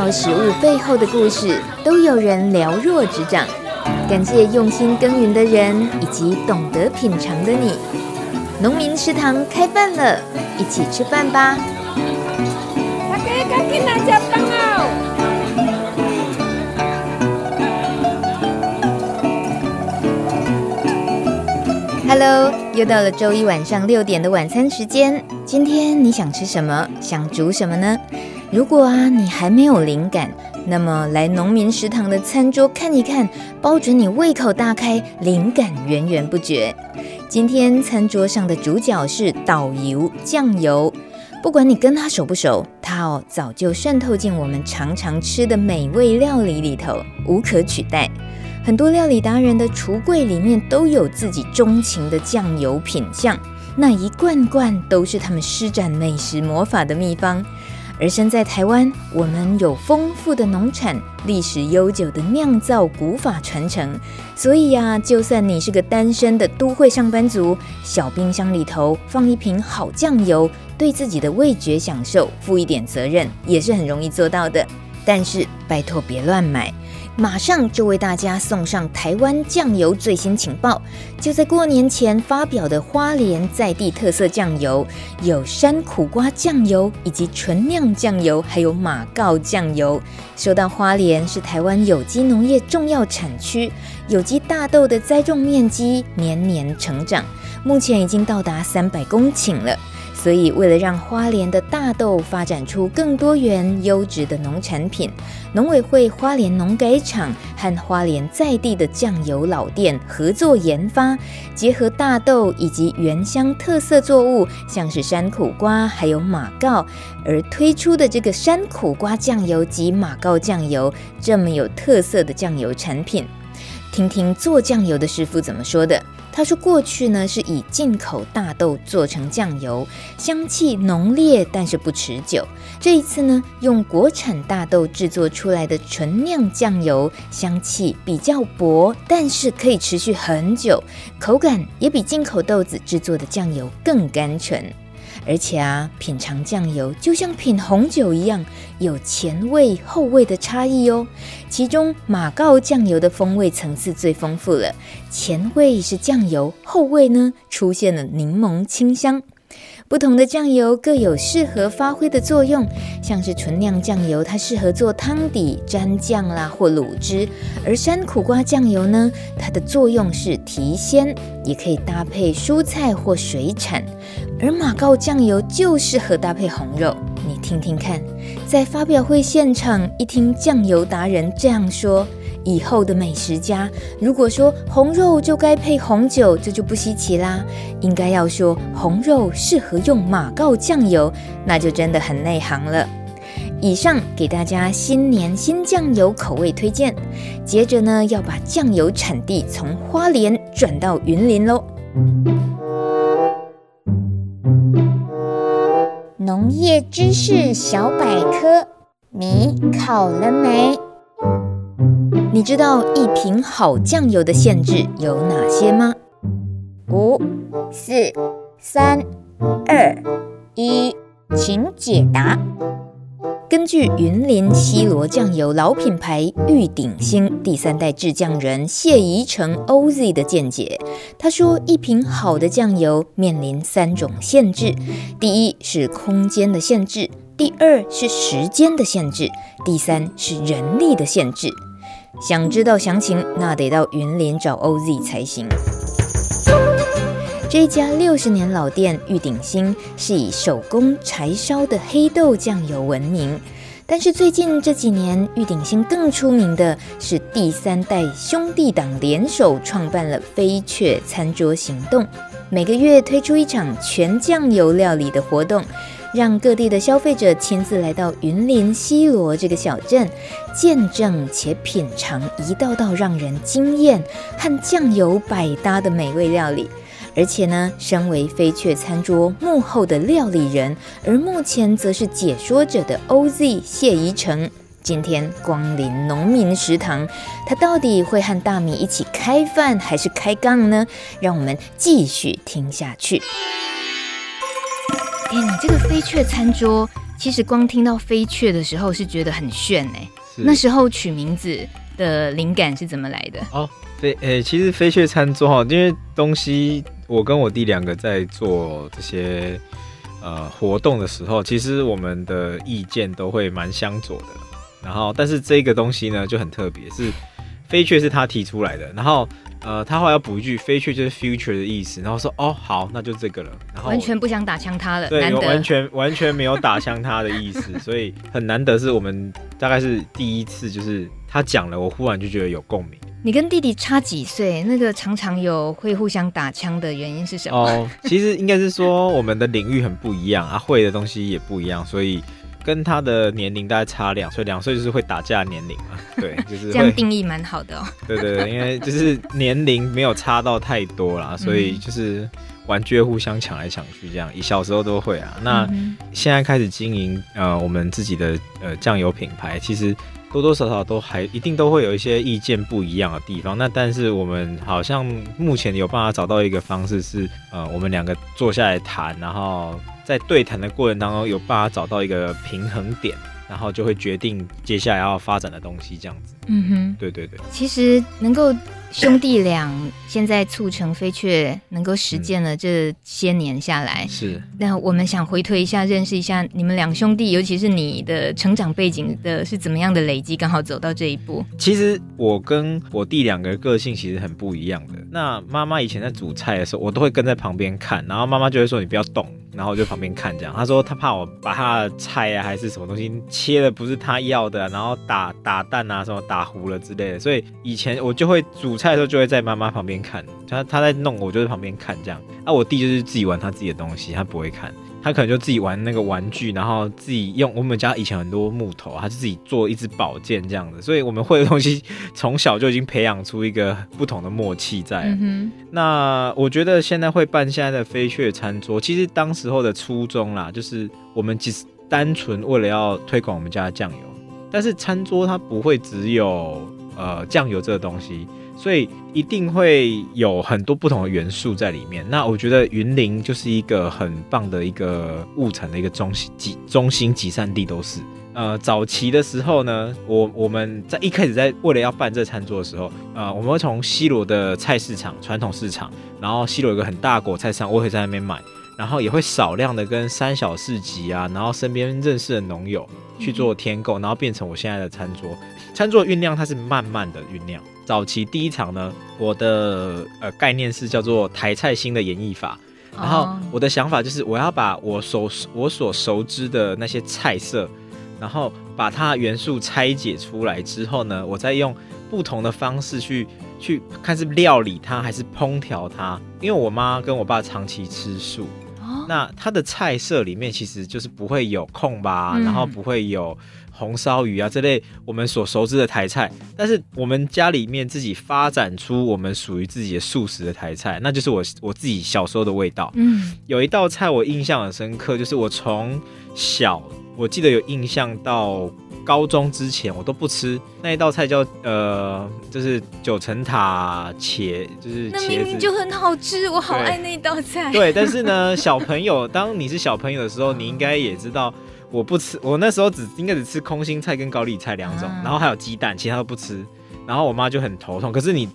道食物背后的故事，都有人了若指掌。感谢用心耕耘的人，以及懂得品尝的你。农民食堂开饭了，一起吃饭吧！大家赶紧来吃饭哦！Hello，又到了周一晚上六点的晚餐时间。今天你想吃什么？想煮什么呢？如果啊，你还没有灵感，那么来农民食堂的餐桌看一看，包准你胃口大开，灵感源源不绝。今天餐桌上的主角是导游酱油，不管你跟他熟不熟，他哦早就渗透进我们常常吃的美味料理里头，无可取代。很多料理达人的橱柜里面都有自己钟情的酱油品项，那一罐罐都是他们施展美食魔法的秘方。而身在台湾，我们有丰富的农产，历史悠久的酿造古法传承，所以呀，就算你是个单身的都会上班族，小冰箱里头放一瓶好酱油，对自己的味觉享受负一点责任，也是很容易做到的。但是拜托别乱买。马上就为大家送上台湾酱油最新情报，就在过年前发表的花莲在地特色酱油，有山苦瓜酱油，以及纯酿酱油，还有马告酱油。说到花莲是台湾有机农业重要产区，有机大豆的栽种面积年年成长，目前已经到达三百公顷了。所以，为了让花莲的大豆发展出更多元优质的农产品，农委会花莲农改场和花莲在地的酱油老店合作研发，结合大豆以及原乡特色作物，像是山苦瓜还有马告，而推出的这个山苦瓜酱油及马告酱油这么有特色的酱油产品，听听做酱油的师傅怎么说的。他说：“过去呢是以进口大豆做成酱油，香气浓烈，但是不持久。这一次呢，用国产大豆制作出来的纯酿酱油，香气比较薄，但是可以持续很久，口感也比进口豆子制作的酱油更甘醇。”而且啊，品尝酱油就像品红酒一样，有前味后味的差异哦。其中马告酱油的风味层次最丰富了，前味是酱油，后味呢出现了柠檬清香。不同的酱油各有适合发挥的作用，像是纯酿酱油，它适合做汤底、蘸酱啦或卤汁；而山苦瓜酱油呢，它的作用是提鲜，也可以搭配蔬菜或水产；而马告酱油就适合搭配红肉。你听听看，在发表会现场一听酱油达人这样说。以后的美食家，如果说红肉就该配红酒，这就不稀奇啦。应该要说红肉适合用马告酱油，那就真的很内行了。以上给大家新年新酱油口味推荐。接着呢，要把酱油产地从花莲转到云林喽。农业知识小百科，你考了没？你知道一瓶好酱油的限制有哪些吗？五、四、三、二、一，请解答。根据云林西罗酱油老品牌玉鼎兴第三代制酱人谢宜成 OZ 的见解，他说，一瓶好的酱油面临三种限制：第一是空间的限制，第二是时间的限制，第三是人力的限制。想知道详情，那得到云林找 OZ 才行。这家六十年老店玉鼎兴是以手工柴烧的黑豆酱油闻名，但是最近这几年，玉鼎兴更出名的是第三代兄弟党联手创办了飞雀餐桌行动，每个月推出一场全酱油料理的活动。让各地的消费者亲自来到云林西螺这个小镇，见证且品尝一道道让人惊艳和酱油百搭的美味料理。而且呢，身为飞雀餐桌幕后的料理人，而目前则是解说者的 OZ 谢宜成，今天光临农民食堂，他到底会和大米一起开饭还是开杠呢？让我们继续听下去。哎，你这个飞雀餐桌其实光听到飞雀的时候是觉得很炫哎。那时候取名字的灵感是怎么来的？哦，飞诶、欸，其实飞雀餐桌哈，因为东西我跟我弟两个在做这些呃活动的时候，其实我们的意见都会蛮相左的。然后，但是这个东西呢就很特别，是飞雀是他提出来的，然后。呃，他后来要补一句“ “future” ”就是 future 的意思，然后说：“哦，好，那就这个了。”然后完全不想打枪他了，对，完全完全没有打枪他的意思，所以很难得是我们大概是第一次，就是他讲了，我忽然就觉得有共鸣。你跟弟弟差几岁？那个常常有会互相打枪的原因是什么？哦，其实应该是说我们的领域很不一样啊，会的东西也不一样，所以。跟他的年龄大概差两岁，两岁就是会打架的年龄嘛，对，就是这样定义蛮好的哦。对对对，因为就是年龄没有差到太多啦，所以就是玩具互相抢来抢去这样，以小时候都会啊。那现在开始经营呃我们自己的呃酱油品牌，其实多多少少都还一定都会有一些意见不一样的地方。那但是我们好像目前有办法找到一个方式是呃我们两个坐下来谈，然后。在对谈的过程当中，有办法找到一个平衡点，然后就会决定接下来要发展的东西，这样子。嗯哼，对对对。其实能够兄弟俩现在促成飞雀能够实践了这些年下来，是。那我们想回推一下，认识一下你们两兄弟，尤其是你的成长背景的是怎么样的累积，刚好走到这一步。其实我跟我弟两个个性其实很不一样的。那妈妈以前在煮菜的时候，我都会跟在旁边看，然后妈妈就会说：“你不要动。”然后我就旁边看这样，他说他怕我把他的菜啊还是什么东西切的不是他要的，然后打打蛋啊什么打糊了之类的，所以以前我就会煮菜的时候就会在妈妈旁边看，他他在弄，我就在旁边看这样。啊，我弟就是自己玩他自己的东西，他不会看。他可能就自己玩那个玩具，然后自己用我们家以前很多木头，他就自己做一支宝剑这样子。所以我们会的东西从小就已经培养出一个不同的默契在。嗯。那我觉得现在会办现在的飞雀餐桌，其实当时候的初衷啦，就是我们只是单纯为了要推广我们家的酱油，但是餐桌它不会只有呃酱油这个东西。所以一定会有很多不同的元素在里面。那我觉得云林就是一个很棒的一个物产的一个中心集中心集散地，都是。呃，早期的时候呢，我我们在一开始在为了要办这餐桌的时候，呃，我们会从西罗的菜市场传统市场，然后西罗有个很大果菜市场，我会在那边买，然后也会少量的跟三小市集啊，然后身边认识的农友去做添购，然后变成我现在的餐桌。餐桌的酝酿它是慢慢的酝酿。早期第一场呢，我的呃概念是叫做台菜新的演绎法，然后我的想法就是我要把我所我所熟知的那些菜色，然后把它元素拆解出来之后呢，我再用不同的方式去去看是料理它还是烹调它，因为我妈跟我爸长期吃素，那它的菜色里面其实就是不会有空吧，然后不会有。红烧鱼啊，这类我们所熟知的台菜，但是我们家里面自己发展出我们属于自己的素食的台菜，那就是我我自己小时候的味道。嗯，有一道菜我印象很深刻，就是我从小我记得有印象到高中之前我都不吃那一道菜，叫呃，就是九层塔茄，就是那明明就很好吃，我好爱那道菜。对，但是呢，小朋友，当你是小朋友的时候，你应该也知道。我不吃，我那时候只应该只吃空心菜跟高丽菜两种，然后还有鸡蛋，其他都不吃。然后我妈就很头痛。可是你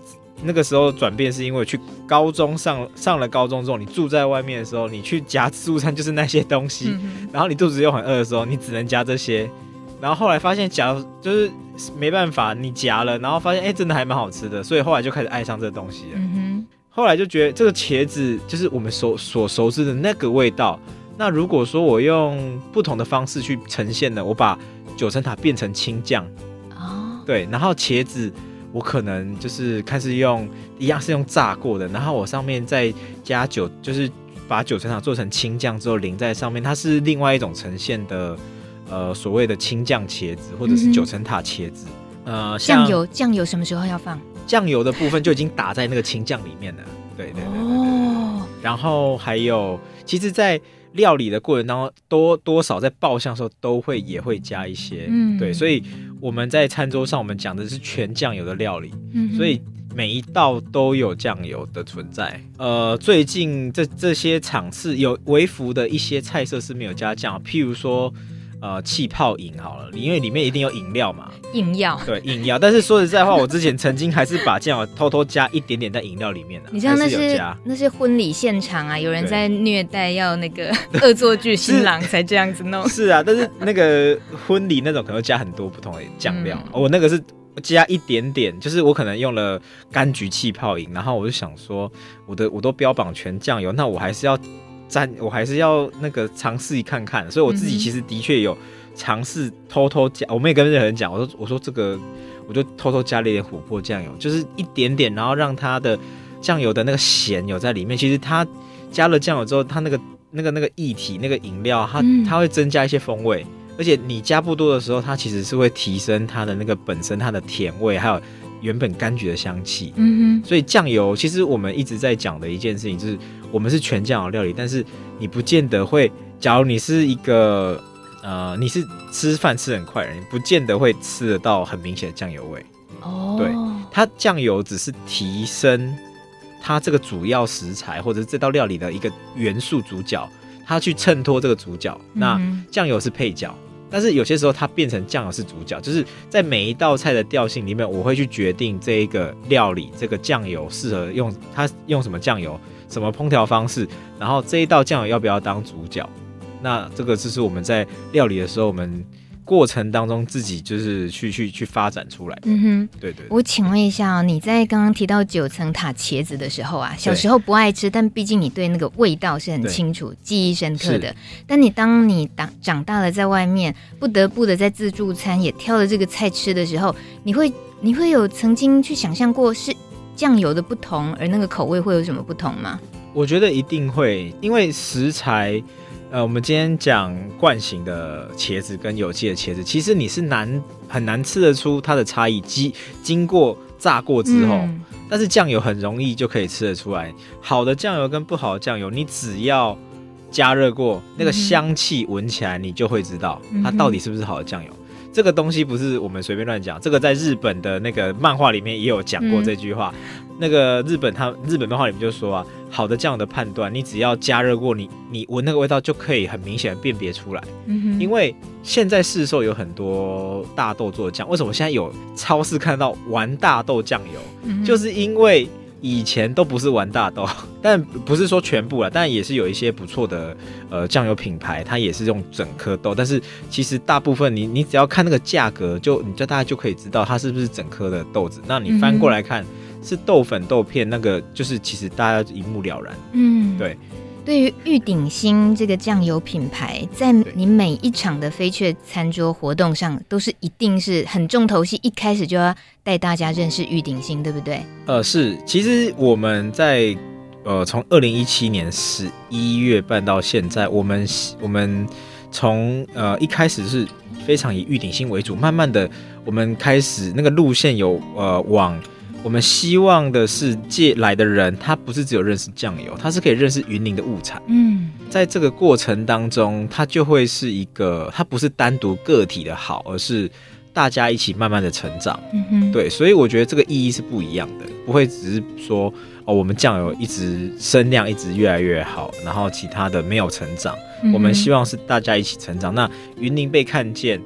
那个时候转变是因为去高中上上了高中之后，你住在外面的时候，你去夹自助餐就是那些东西，然后你肚子又很饿的时候，你只能夹这些。然后后来发现夹就是没办法，你夹了，然后发现哎、欸，真的还蛮好吃的，所以后来就开始爱上这东西了。后来就觉得这个茄子就是我们所所熟知的那个味道。那如果说我用不同的方式去呈现呢？我把九层塔变成青酱，哦，对，然后茄子我可能就是开始用一样是用炸过的，然后我上面再加酒，就是把九层塔做成青酱之后淋在上面，它是另外一种呈现的，呃，所谓的青酱茄子或者是九层塔茄子，嗯、呃，酱油酱油什么时候要放？酱油的部分就已经打在那个青酱里面了，对对对对对，对，哦，然后还有，其实，在料理的过程当中，多多少在爆香的时候都会也会加一些，嗯，对，所以我们在餐桌上我们讲的是全酱油的料理，嗯，所以每一道都有酱油的存在。呃，最近这这些场次有微服的一些菜色是没有加酱，譬如说，呃气泡饮好了，因为里面一定有饮料嘛。饮料。对，饮料。但是说实在话，我之前曾经还是把酱油偷偷加一点点在饮料里面的。你知道那是那些婚礼现场啊，有人在虐待要那个 恶作剧新郎才这样子弄。是啊，但是那个婚礼那种可能加很多不同的酱料，嗯，我那个是。加一点点，就是我可能用了柑橘气泡饮，然后我就想说，我的我都标榜全酱油，那我还是要沾，我还是要那个尝试一看看，所以我自己其实的确有尝试偷偷加，我没有跟任何人讲，我说我说这个我就偷偷加了一点琥珀酱油，就是一点点，然后让它的酱油的那个咸有在里面。其实它加了酱油之后，它那个那个那个液体那个饮料，它它会增加一些风味。而且你加不多的时候，它其实是会提升它的那个本身它的甜味，还有原本柑橘的香气。嗯哼。所以酱油其实我们一直在讲的一件事情，就是我们是全酱油料理，但是你不见得会。假如你是一个呃，你是吃饭吃很快的人，你不见得会吃得到很明显的酱油味。哦。对，它酱油只是提升它这个主要食材或者这道料理的一个元素主角，它去衬托这个主角。那酱油是配角。但是有些时候它变成酱油是主角，就是在每一道菜的调性里面，我会去决定这一个料理这个酱油适合用它用什么酱油，什么烹调方式，然后这一道酱油要不要当主角。那这个就是我们在料理的时候，我们。过程当中自己就是去去去发展出来。嗯哼，对，对对。我请问一下，你在刚刚提到九层塔茄子的时候啊，小时候不爱吃，但毕竟你对那个味道是很清楚、记忆深刻的。但你当你长长大了，在外面不得不的在自助餐也挑了这个菜吃的时候，你会你会有曾经去想象过是酱油的不同，而那个口味会有什么不同吗？我觉得一定会，因为食材。呃，我们今天讲惯型的茄子跟有机的茄子，其实你是难很难吃得出它的差异。经经过炸过之后，嗯、但是酱油很容易就可以吃得出来。好的酱油跟不好的酱油，你只要加热过，那个香气闻起来，你就会知道它到底是不是好的酱油。嗯这个东西不是我们随便乱讲，这个在日本的那个漫画里面也有讲过这句话。嗯、那个日本他日本漫画里面就说啊，好的酱油的判断，你只要加热过，你你闻那个味道就可以很明显的辨别出来。因为现在市售有很多大豆做的酱，为什么现在有超市看到玩大豆酱油？嗯、就是因为。以前都不是玩大豆，但不是说全部了，但也是有一些不错的呃酱油品牌，它也是用整颗豆。但是其实大部分你你只要看那个价格，就你就大家就可以知道它是不是整颗的豆子。那你翻过来看、嗯、是豆粉豆片，那个就是其实大家一目了然。嗯，对。对于玉鼎新这个酱油品牌，在你每一场的飞雀餐桌活动上，都是一定是很重头戏，一开始就要带大家认识玉鼎新，对不对？呃，是。其实我们在呃从二零一七年十一月办到现在，我们我们从呃一开始是非常以玉鼎新为主，慢慢的我们开始那个路线有呃往。我们希望的是借来的人，他不是只有认识酱油，他是可以认识云林的物产。嗯，在这个过程当中，他就会是一个，他不是单独个体的好，而是大家一起慢慢的成长。嗯哼，对，所以我觉得这个意义是不一样的，不会只是说哦，我们酱油一直声量一直越来越好，然后其他的没有成长。嗯，我们希望是大家一起成长，那云林被看见。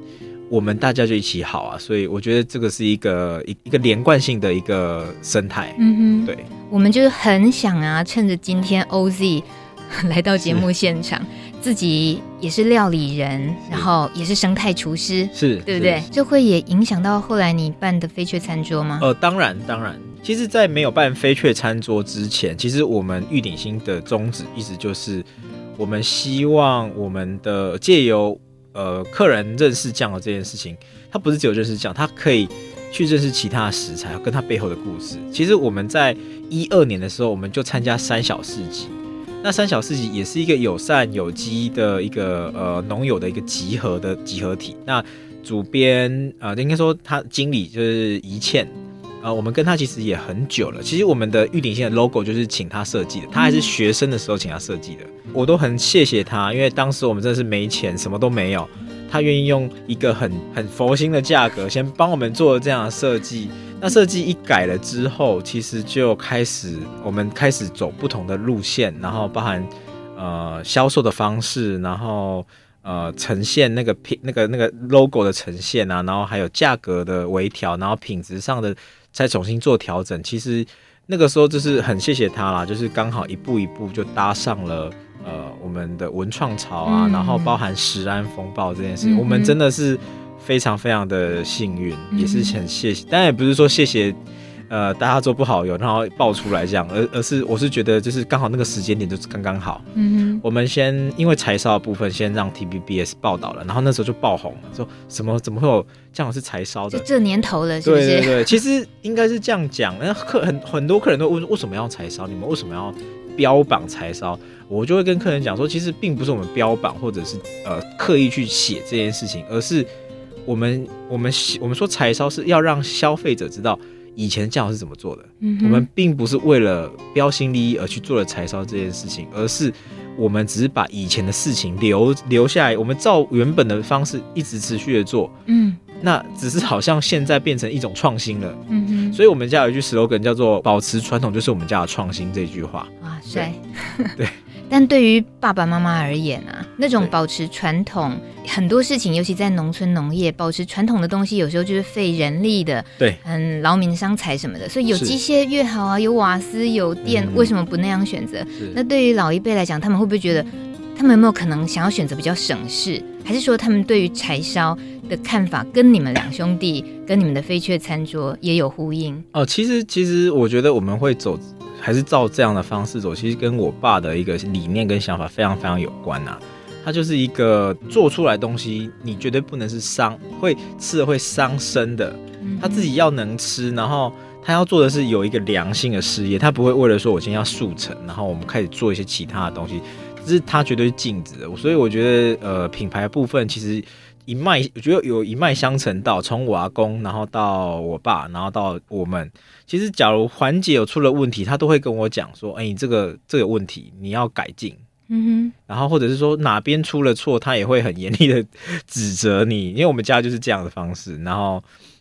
我们大家就一起好啊，所以我觉得这个是一个一一个连贯性的一个生态。嗯哼，对，我们就是很想啊，趁着今天 OZ 来到节目现场，自己也是料理人，然后也是生态厨师，是对不对？这会也影响到后来你办的飞雀餐桌吗？呃，当然，当然。其实，在没有办飞雀餐桌之前，其实我们玉鼎新的宗旨一直就是，我们希望我们的借由呃，客人认识酱油这件事情，他不是只有认识酱，他可以去认识其他的食材，跟他背后的故事。其实我们在一二年的时候，我们就参加三小市集。那三小市集也是一个友善有机的一个呃农友的一个集合的集合体。那主编啊、呃，应该说他经理就是宜倩。呃，我们跟他其实也很久了。其实我们的玉鼎新的 logo 就是请他设计的，他还是学生的时候请他设计的。我都很谢谢他，因为当时我们真的是没钱，什么都没有，他愿意用一个很很佛心的价格，先帮我们做了这样的设计。那设计一改了之后，其实就开始我们开始走不同的路线，然后包含呃销售的方式，然后呃呈现那个品那个那个 logo 的呈现啊，然后还有价格的微调，然后品质上的再重新做调整。其实那个时候就是很谢谢他啦，就是刚好一步一步就搭上了呃我们的文创潮啊，嗯、然后包含食安风暴这件事情，嗯、我们真的是非常非常的幸运，嗯、也是很谢谢，但也不是说谢谢。呃，大家做不好有，然后爆出来这样，而而是我是觉得就是刚好那个时间点就是刚刚好。嗯哼，我们先因为柴烧的部分先让 TVBS 报道了，然后那时候就爆红了，说什么怎么会有这样是柴烧的？这年头了，是不是？对对对，其实应该是这样讲。那客很很多客人都问为什么要柴烧？你们为什么要标榜柴烧？我就会跟客人讲说，其实并不是我们标榜或者是呃刻意去写这件事情，而是我们我们我们说柴烧是要让消费者知道。以前酱油是怎么做的？嗯、我们并不是为了标新立异而去做了柴烧这件事情，而是我们只是把以前的事情留留下来，我们照原本的方式一直持续的做。嗯，那只是好像现在变成一种创新了。嗯哼，所以我们家有一句 slogan 叫做“保持传统就是我们家的创新”这句话。哇塞，对。但对于爸爸妈妈而言啊，那种保持传统很多事情，尤其在农村农业，保持传统的东西，有时候就是费人力的，对，很劳民伤财什么的。所以有机械越好啊，有瓦斯有电，嗯、为什么不那样选择？那对于老一辈来讲，他们会不会觉得，他们有没有可能想要选择比较省事？还是说他们对于柴烧的看法跟你们两兄弟跟你们的飞雀餐桌也有呼应？哦，其实其实我觉得我们会走。还是照这样的方式走，其实跟我爸的一个理念跟想法非常非常有关呐。他就是一个做出来东西，你绝对不能是伤，会吃了会伤身的。他自己要能吃，然后他要做的是有一个良心的事业，他不会为了说我今天要速成，然后我们开始做一些其他的东西，这是他绝对是禁止的。所以我觉得，呃，品牌部分其实一脉，我觉得有一脉相承到从我阿公，然后到我爸，然后到我们。其实，假如环节有出了问题，他都会跟我讲说：“哎、欸，你这个这个问题你要改进。”嗯哼。然后或者是说哪边出了错，他也会很严厉的指责你，因为我们家就是这样的方式。然后，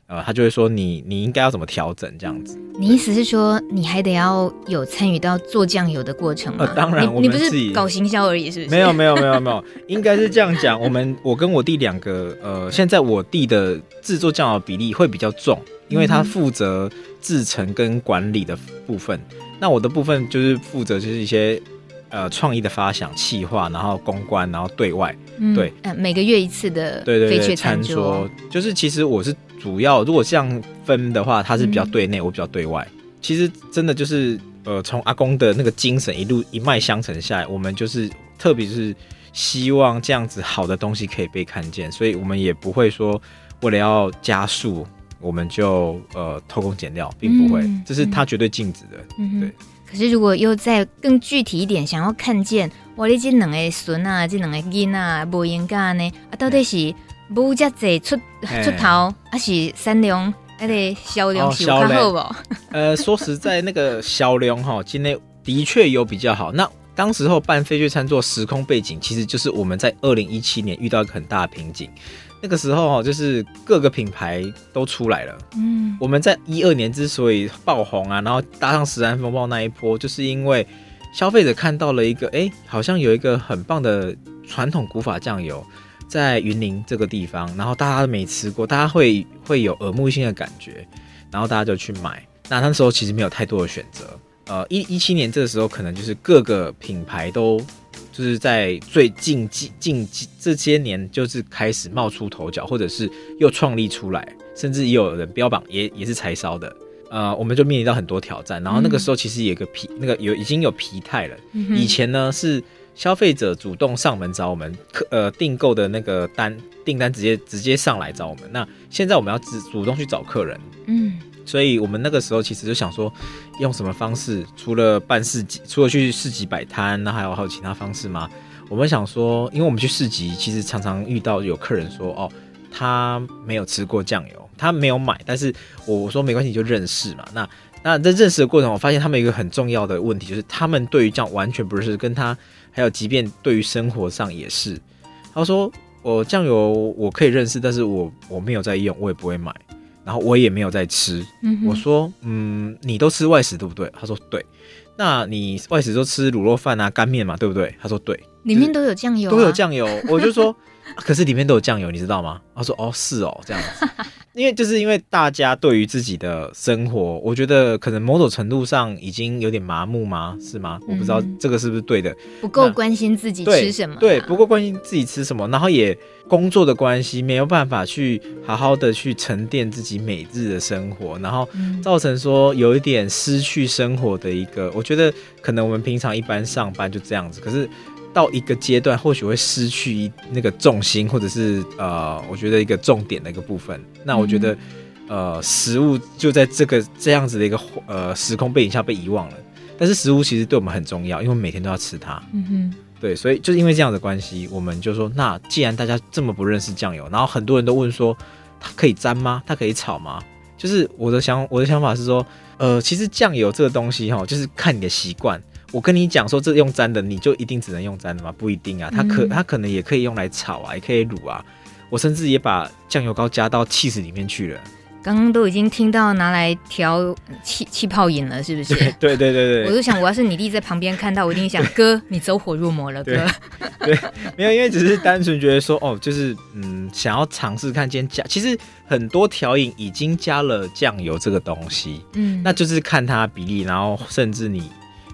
呃，他就会说你你应该要怎么调整这样子。你意思是说，你还得要有参与到做酱油的过程吗？呃，当然，你，你不是搞行销而已，是不是？没有没有没有没有，应该是这样讲。我们我跟我弟两个，呃，现在我弟的制作酱油比例会比较重。因为他负责制成跟管理的部分，那我的部分就是负责就是一些呃创意的发想、企划，然后公关，然后对外，嗯、对，嗯，每个月一次的对对对餐桌，就是其实我是主要，如果这样分的话，他是比较对内，嗯、我比较对外。其实真的就是呃，从阿公的那个精神一路一脉相承下来，我们就是特别是希望这样子好的东西可以被看见，所以我们也不会说为了要加速。我们就呃偷工减料，并不会，嗯、这是他绝对禁止的。嗯、对。可是如果又再更具体一点，想要看见我的这两个孙啊，这两个囡啊，无应该呢？啊，到底是无价值出出头，还、欸、是善良？还得销量是较好不？呃，说实在，那个销量哈，今天的确有比较好。那当时候办飞去餐桌时空背景，其实就是我们在二零一七年遇到一个很大的瓶颈。那个时候就是各个品牌都出来了。嗯，我们在一二年之所以爆红啊，然后搭上食安风暴那一波，就是因为消费者看到了一个，哎，好像有一个很棒的传统古法酱油在云林这个地方，然后大家都没吃过，大家会会有耳目一新的感觉，然后大家就去买。那那时候其实没有太多的选择。呃，一一七年这个时候，可能就是各个品牌都。就是在最近近近这些年，就是开始冒出头角，或者是又创立出来，甚至也有人标榜也也是柴烧的。呃，我们就面临到很多挑战。然后那个时候其实有一个疲，那个有已经有疲态了。以前呢是消费者主动上门找我们客，呃，订购的那个单订单直接直接上来找我们。那现在我们要主主动去找客人。嗯。所以我们那个时候其实就想说，用什么方式？除了办市集，除了去市集摆摊，那还有还有其他方式吗？我们想说，因为我们去市集，其实常常遇到有客人说，哦，他没有吃过酱油，他没有买，但是我说没关系，就认识嘛。那那在认识的过程，我发现他们有一个很重要的问题，就是他们对于酱完全不是跟他，还有即便对于生活上也是，他说我酱油我可以认识，但是我我没有在用，我也不会买。然后我也没有在吃，嗯、我说，嗯，你都吃外食对不对？他说对。那你外食都吃卤肉饭啊、干面嘛，对不对？他说对。里面都有酱油、啊，都有酱油。我就说，可是里面都有酱油，你知道吗？他说哦是哦这样子，因为就是因为大家对于自己的生活，我觉得可能某种程度上已经有点麻木吗？是吗？我不知道这个是不是对的，不够关心自己吃什么，对，不够关心自己吃什么，然后也工作的关系没有办法去好好的去沉淀自己每日的生活，然后造成说有一点失去生活的一个，我觉得可能我们平常一般上班就这样子，可是。到一个阶段，或许会失去一那个重心，或者是呃，我觉得一个重点的一个部分。那我觉得，嗯、呃，食物就在这个这样子的一个呃时空背景下被遗忘了。但是食物其实对我们很重要，因为每天都要吃它。嗯哼，对，所以就是因为这样的关系，我们就说，那既然大家这么不认识酱油，然后很多人都问说，它可以沾吗？它可以炒吗？就是我的想我的想法是说，呃，其实酱油这个东西哈，就是看你的习惯。我跟你讲说，这用粘的，你就一定只能用粘的吗？不一定啊，它可它可能也可以用来炒啊，也可以卤啊。我甚至也把酱油膏加到起司里面去了。刚刚都已经听到拿来调气气泡饮了，是不是？对对对对对。我就想，我要是你弟在旁边看到，我一定想，哥，你走火入魔了，哥。对，没有，因为只是单纯觉得说，哦，就是嗯，想要尝试看今天加，其实很多调饮已经加了酱油这个东西，嗯，那就是看它比例，然后甚至你。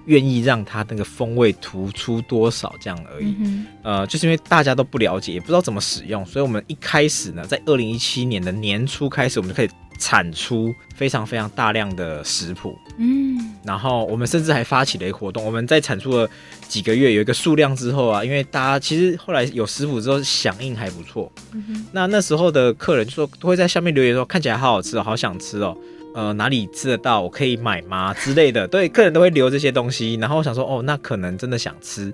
愿意让它那个风味突出多少这样而已，嗯、呃，就是因为大家都不了解，也不知道怎么使用，所以我们一开始呢，在二零一七年的年初开始，我们就可以产出非常非常大量的食谱，嗯，然后我们甚至还发起了一个活动，我们在产出了几个月有一个数量之后啊，因为大家其实后来有食谱之后响应还不错，嗯哼，那那时候的客人就说都会在下面留言说看起来好好吃哦，好想吃哦。呃，哪里吃得到？我可以买吗？之类的，对，客人都会留这些东西。然后我想说，哦，那可能真的想吃，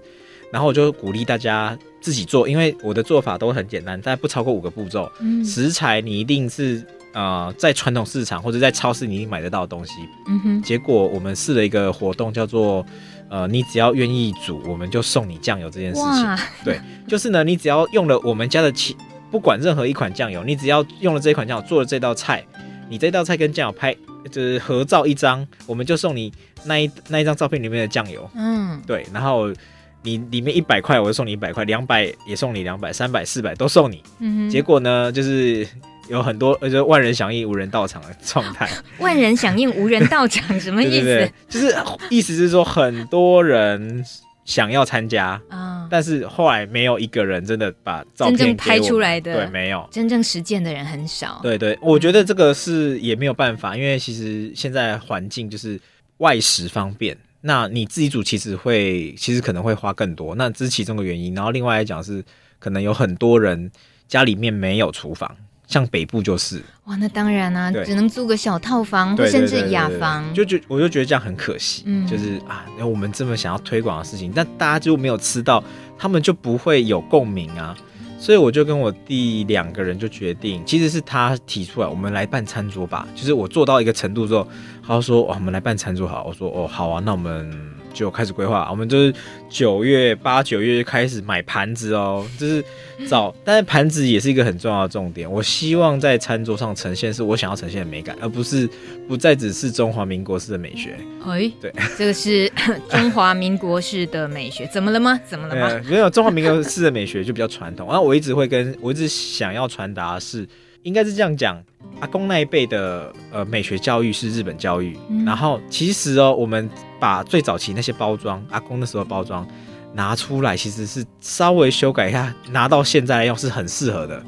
然后我就鼓励大家自己做，因为我的做法都很简单，但不超过五个步骤。嗯，食材你一定是呃在传统市场或者在超市你一定买得到的东西。嗯哼。结果我们试了一个活动，叫做呃，你只要愿意煮，我们就送你酱油这件事情。对，就是呢，你只要用了我们家的其不管任何一款酱油，你只要用了这一款酱油做了这道菜。你这道菜跟酱油拍就是合照一张，我们就送你那一那一张照片里面的酱油。嗯，对，然后你里面一百块，我就送你一百块，两百也送你两百，三百四百都送你。嗯哼，结果呢，就是有很多，就是万人响应，无人到场的状态。万人响应，无人到场，什么意思？对对对，就是意思是说很多人。想要参加啊，但是后来没有一个人真的把照片真正拍出来的，对，没有真正实践的人很少。对对，我觉得这个是也没有办法，因为其实现在环境就是外食方便，那你自己煮其实会，其实可能会花更多，那这是其中的原因。然后另外来讲是，可能有很多人家里面没有厨房。像北部就是。哇，那当然啊，只能租个小套房，或甚至雅房，就觉我就觉得这样很可惜，嗯、就是啊，我们这么想要推广的事情，但大家就没有吃到，他们就不会有共鸣啊，所以我就跟我弟两个人就决定，其实是他提出来，我们来办餐桌吧，就是我做到一个程度之后，他说哇，我们来办餐桌好，我说哦好啊，那我们。就开始规划，我们就是九月八九月就开始买盘子哦，就是找，但是盘子也是一个很重要的重点。我希望在餐桌上呈现是我想要呈现的美感，而不是不再只是中华民国式的美学。哎，对，这个是中华民国式的美学，怎么了吗？怎么了吗？没有，中华民国式的美学就比较传统。然后我一直会跟我一直想要传达的是，应该是这样讲。阿公那一辈的呃美学教育是日本教育，嗯、然后其实哦，我们把最早期那些包装，阿公那时候包装拿出来，其实是稍微修改一下，拿到现在来用是很适合的。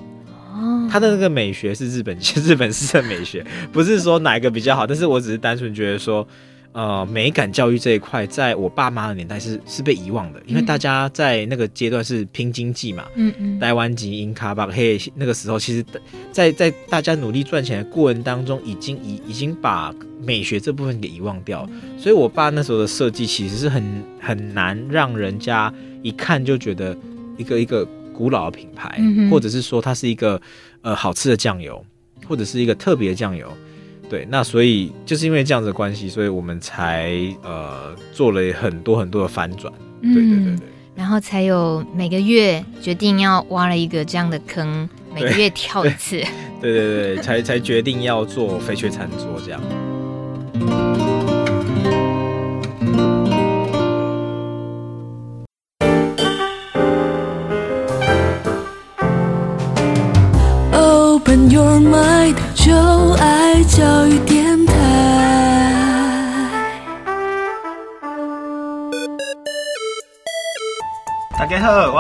哦，他的那个美学是日本 日本式的美学，不是说哪一个比较好，但是我只是单纯觉得说。呃，美感教育这一块，在我爸妈的年代是是被遗忘的，因为大家在那个阶段是拼经济嘛，嗯嗯，台湾籍英卡巴嘿，那个时候其实在，在在大家努力赚钱的过程当中，已经已已经把美学这部分给遗忘掉，所以我爸那时候的设计其实是很很难让人家一看就觉得一个一个古老的品牌，嗯、或者是说它是一个呃好吃的酱油，或者是一个特别的酱油。对，那所以就是因为这样子的关系，所以我们才呃做了很多很多的反转。对对对对，然后才有每个月决定要挖了一个这样的坑，每个月跳一次。对对对，对，才才决定要做飞雀餐桌这样。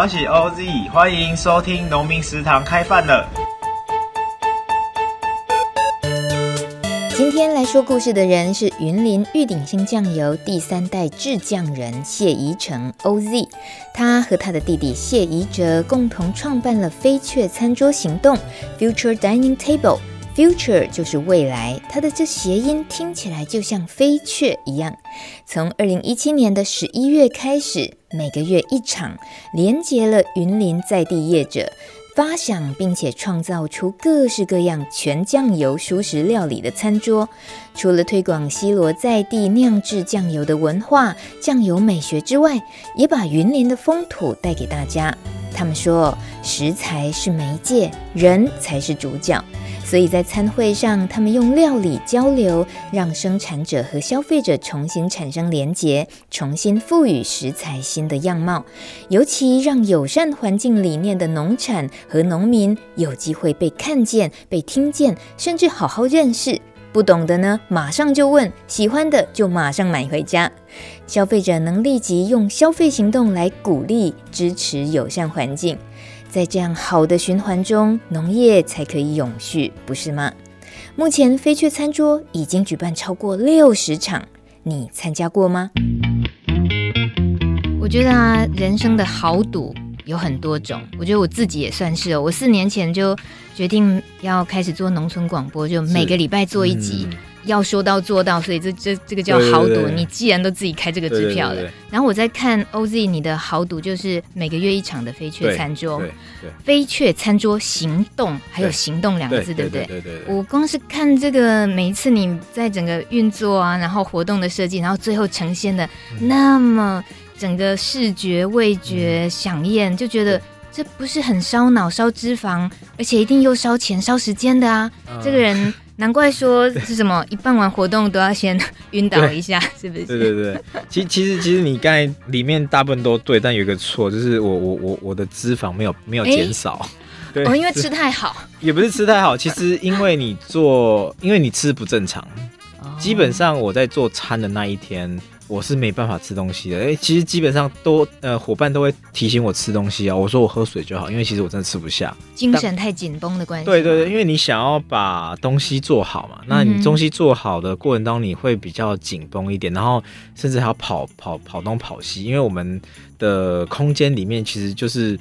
我是 OZ，欢迎收听农民食堂开饭了。今天来说故事的人是云林玉鼎新酱油第三代制酱人谢宜成 OZ，他和他的弟弟谢宜哲共同创办了飞雀餐桌行动 Future Dining Table。Future 就是未来，它的这谐音听起来就像飞雀一样。从二零一七年的十一月开始，每个月一场，连接了云林在地业者，发想并且创造出各式各样全酱油熟食料理的餐桌。除了推广西螺在地酿制酱油的文化、酱油美学之外，也把云林的风土带给大家。他们说，食材是媒介，人才是主角。所以在餐会上，他们用料理交流，让生产者和消费者重新产生连结，重新赋予食材新的样貌。尤其让友善环境理念的农产和农民有机会被看见、被听见，甚至好好认识。不懂的呢，马上就问；喜欢的就马上买回家。消费者能立即用消费行动来鼓励、支持友善环境。在这样好的循环中，农业才可以永续，不是吗？目前飞雀餐桌已经举办超过六十场，你参加过吗？我觉得啊，人生的豪赌有很多种，我觉得我自己也算是哦。我四年前就决定要开始做农村广播，就每个礼拜做一集。要说到做到，所以这这这个叫豪赌。对对对，你既然都自己开这个支票了，对对对对，然后我在看 OZ 你的豪赌，就是每个月一场的飞雀餐桌，飞雀餐桌行动，还有行动两个字，对不对？对对对，对。我光是看这个，每一次你在整个运作啊，然后活动的设计，然后最后呈现的那么整个视觉、味觉、饗宴，就觉得这不是很烧脑、烧脂肪，而且一定又烧钱、烧时间的啊！嗯、这个人。难怪说是什么一办完活动都要先晕倒一下，是不是？对对对，其其实其实你刚才里面大部分都对，但有一个错，就是我我我我的脂肪没有没有减少，欸、对，哦，因为吃太好，也不是吃太好，其实因为你做，因为你吃不正常，基本上我在做餐的那一天。我是没办法吃东西的，哎，其实基本上都呃伙伴都会提醒我吃东西啊，我说我喝水就好，因为其实我真的吃不下，精神太紧绷的关系。对对对，因为你想要把东西做好嘛，那你东西做好的过程当中你会比较紧绷一点，然后甚至还要跑跑跑东跑西，因为我们的空间里面其实就是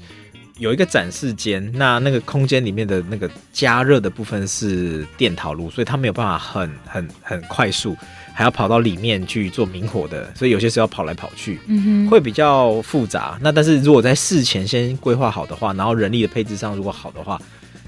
有一个展示间，那那个空间里面的那个加热的部分是电陶炉，所以它没有办法很很很快速。还要跑到里面去做明火的，所以有些时候要跑来跑去，嗯哼，会比较复杂。那但是如果在事前先规划好的话，然后人力的配置上如果好的话，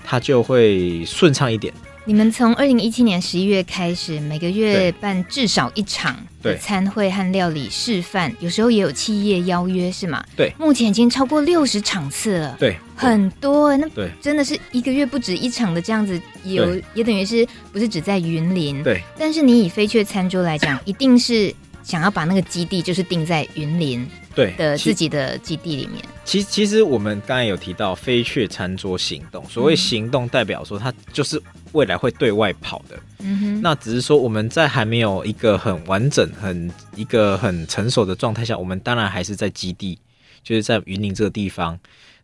它就会顺畅一点。你们从二零一七年十一月开始，每个月办至少一场的餐会和料理示范，有时候也有企业邀约，是吗？对，目前已经超过六十场次了，对，很多。那真的是一个月不止一场的这样子，有也等于是不是只在云林？对。但是你以飞雀餐桌来讲，一定是想要把那个基地就是定在云林。对的，自己的基地里面。其实，其实我们刚才有提到飞雀餐桌行动，所谓行动代表说它就是未来会对外跑的。嗯哼。那只是说我们在还没有一个很完整、很一个很成熟的状态下，我们当然还是在基地，就是在云林这个地方。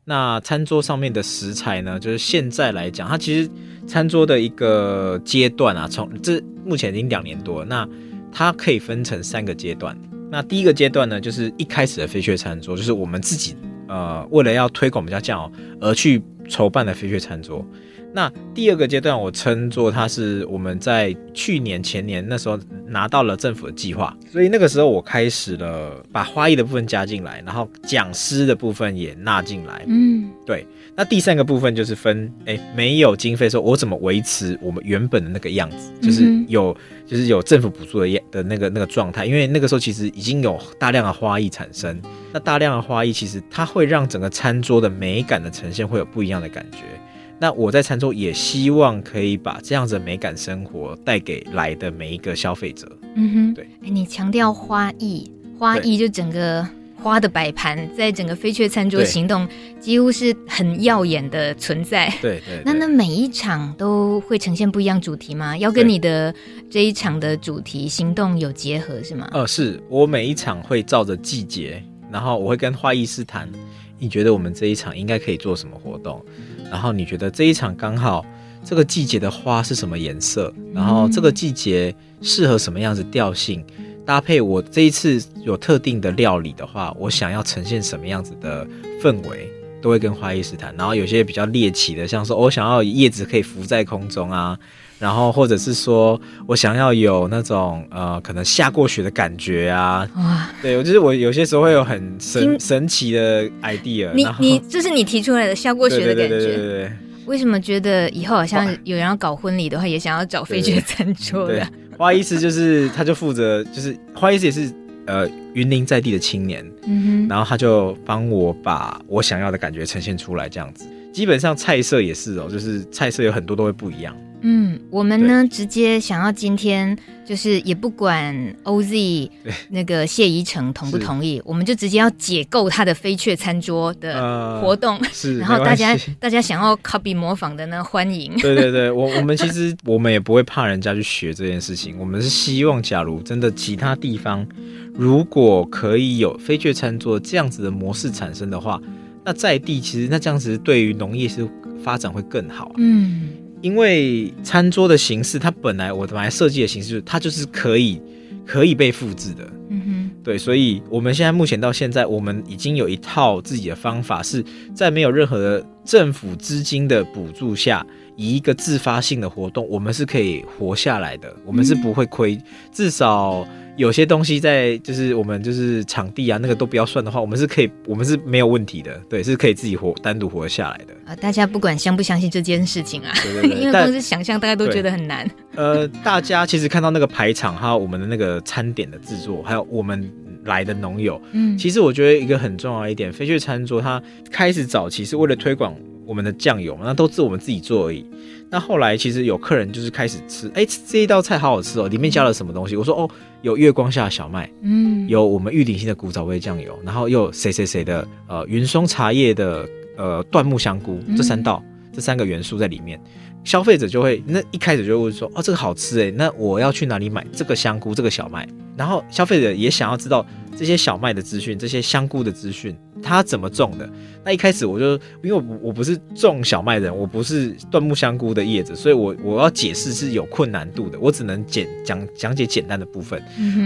那餐桌上面的食材呢，就是现在来讲，它其实餐桌的一个阶段啊，从这目前已经两年多了，那它可以分成三个阶段。那第一个阶段呢，就是一开始的飞雀餐桌，就是我们自己呃为了要推广我们家酱油而去筹办的飞雀餐桌。那第二个阶段，我称作它是我们在去年前年那时候拿到了政府的计划，所以那个时候我开始了把花艺的部分加进来，然后讲师的部分也纳进来。嗯，对。那第三个部分就是分，哎、欸，没有经费的时候，我怎么维持我们原本的那个样子？就是有，就是有政府补助的样的那个那个状态。因为那个时候其实已经有大量的花艺产生，那大量的花艺其实它会让整个餐桌的美感的呈现会有不一样的感觉。那我在餐桌也希望可以把这样子的美感生活带给来的每一个消费者。嗯哼，对。哎、欸，你强调花艺，花艺就整个。花的摆盘在整个飞雀餐桌行动几乎是很耀眼的存在。对对，对，那那每一场都会呈现不一样主题吗？要跟你的这一场的主题行动有结合是吗？呃，是我每一场会照着季节然后我会跟花艺师谈，你觉得我们这一场应该可以做什么活动？然后你觉得这一场刚好这个季节的花是什么颜色？然后这个季节适合什么样子调性？搭配我这一次有特定的料理的话，我想要呈现什么样子的氛围，都会跟花艺师谈。然后有些比较猎奇的，像说我想要叶子可以浮在空中啊，然后或者是说我想要有那种呃可能下过雪的感觉啊。哇，对，我就是我有些时候会有很神神奇的 idea。你你这是你提出来的下过雪的感觉？对对对对对对。为什么觉得以后好像有人要搞婚礼的话，也想要找飞雀餐桌的？花艺师就是，他就负责，就是花艺师也是呃云林在地的青年，嗯，然后他就帮我把我想要的感觉呈现出来，这样子。基本上菜色也是哦，就是菜色有很多都会不一样。嗯，我们呢直接想要今天就是也不管 OZ 那个谢依成同不同意，我们就直接要解构他的飞雀餐桌的活动，呃、是，然后大家 大家想要 copy 模仿的呢，欢迎。对对对，我 我们其实我们也不会怕人家去学这件事情，我们是希望假如真的其他地方如果可以有飞雀餐桌这样子的模式产生的话，那在地其实那这样子对于农业是发展会更好，啊。嗯。因为餐桌的形式，它本来我本来设计的形式，它就是可以可以被复制的。嗯哼，对，所以我们现在目前到现在，我们已经有一套自己的方法，是在没有任何的政府资金的补助下，以一个自发性的活动，我们是可以活下来的，我们是不会亏，至少。有些东西在就是我们就是场地啊，那个都不要算的话，我们是可以，我们是没有问题的，对，是可以自己活单独活下来的啊。大家不管相不相信这件事情啊，对对对，因为光是想象，大家都觉得很难。呃，大家其实看到那个排场，还有我们的那个餐点的制作，还有我们来的农友，嗯，其实我觉得一个很重要的一点，飞雀餐桌它开始早期是为了推广我们的酱油嘛，那都是我们自己做而已。那后来其实有客人就是开始吃，哎、欸，这一道菜好好吃哦，里面加了什么东西？我说哦，有月光下的小麦，嗯，有我们玉鼎新的古早味酱油，然后又有谁谁谁的呃云松茶叶的呃椴木香菇，这三道、嗯、这三个元素在里面，消费者就会那一开始就会说哦，这个好吃哎，那我要去哪里买这个香菇这个小麦？然后消费者也想要知道这些小麦的资讯，这些香菇的资讯。它怎么种的？那一开始我就因为我我不是种小麦的人，我不是椴木香菇的叶子，所以我我要解释是有困难度的，我只能简讲讲解简单的部分。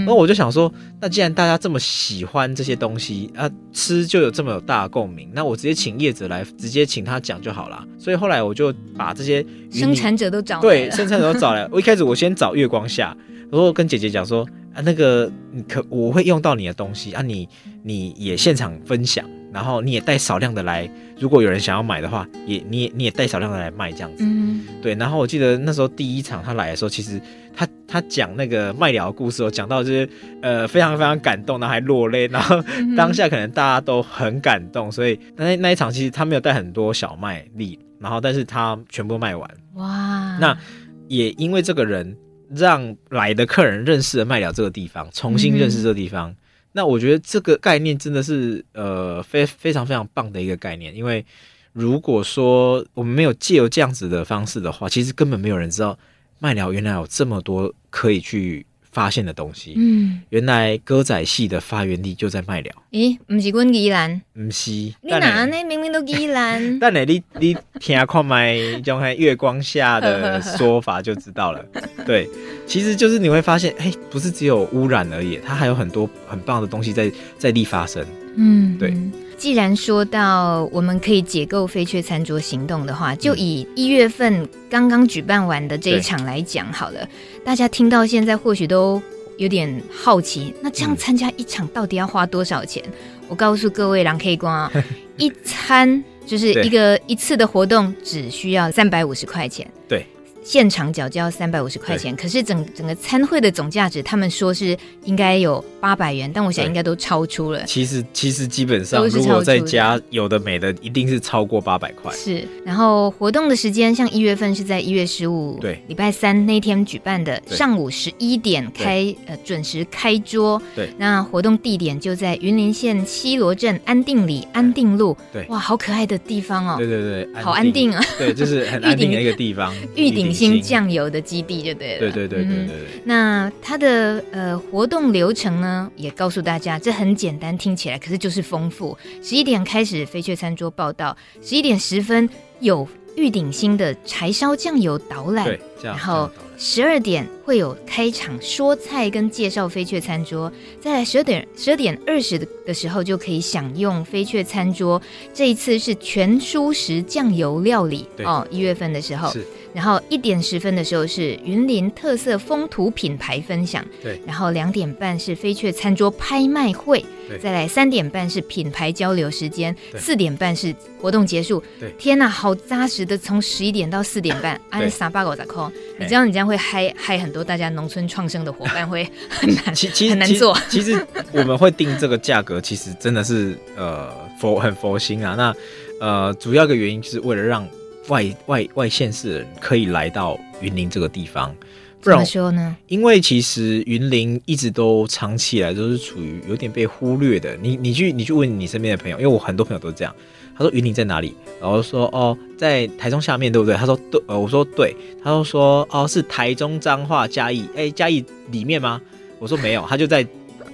那、嗯、我就想说，那既然大家这么喜欢这些东西啊，吃就有这么有大的共鸣，那我直接请叶子来，直接请他讲就好了。所以后来我就把这些生产者都找来对，生产者都找来。我一开始我先找月光下，然后跟姐姐讲说。啊，那个你可我会用到你的东西啊你，你你也现场分享，然后你也带少量的来，如果有人想要买的话，也你也你也带少量的来卖这样子。嗯，对。然后我记得那时候第一场他来的时候，其实他他讲那个卖鸟的故事，我讲到就是呃非常非常感动，然后还落泪，然后当下可能大家都很感动，所以那那一场其实他没有带很多小麦粒，然后但是他全部卖完。哇，那也因为这个人。让来的客人认识了麦寮这个地方，重新认识这个地方。嗯、那我觉得这个概念真的是呃非非常非常棒的一个概念。因为如果说我们没有借由这样子的方式的话，其实根本没有人知道麦寮原来有这么多可以去。发现的东西，嗯，原来歌仔戏的发源地就在麦寮。咦，不是阮宜兰，不是，你哪呢？明明都宜兰。但你你听看麦种喺月光下的说法就知道了。对，其实就是你会发现，哎，不是只有污染而已，它还有很多很棒的东西在在地发生。嗯，对。既然说到我们可以解构飞雀餐桌行动的话，就以一月份刚刚举办完的这一场来讲好了。大家听到现在或许都有点好奇，那这样参加一场到底要花多少钱？嗯、我告诉各位，狼 K 光啊 一餐就是一个一次的活动，只需要三百五十块钱。对。现场缴交三百五十块钱，可是整整个参会的总价值，他们说是应该有八百元，但我想应该都超出了。其实其实基本上，如果在家有的没的，一定是超过八百块。是，然后活动的时间，像一月份是在一月十五，对，礼拜三那天举办的，上午十一点开，呃，准时开桌。对，那活动地点就在云林县西罗镇安定里安定路。对，哇，好可爱的地方哦。对对对，好安定啊。对，就是很安定的一个地方，玉鼎。星酱油的基地就对了。对对对对对。那它的呃活动流程呢，也告诉大家，这很简单，听起来可是就是丰富。十一点开始飞雀餐桌报道，十一点十分有玉鼎新的柴烧酱油导览，然后。十二点会有开场说菜跟介绍飞雀餐桌，再来十二点十二点二十的时候就可以享用飞雀餐桌。这一次是全蔬食酱油料理哦，一月份的时候。然后一点十分的时候是云林特色风土品牌分享。对。然后两点半是飞雀餐桌拍卖会。对。再来三点半是品牌交流时间。四点半是活动结束。对。天哪，好扎实的，从十一点到四点半，按三八狗咋扣。你知道你这样会嗨嗨很多大家农村创生的伙伴会 很难，其其实很难做。其实我们会定这个价格，其实真的是呃佛很佛心啊。那呃主要的原因就是为了让。外外外县市的人可以来到云林这个地方，不然说呢？因为其实云林一直都长期以来都是处于有点被忽略的。你你去你去问你身边的朋友，因为我很多朋友都是这样。他说云林在哪里？然后说哦，在台中下面对不对？他说对，呃，我说对。他就说哦，是台中彰化嘉义，哎，嘉义里面吗？我说没有，他就在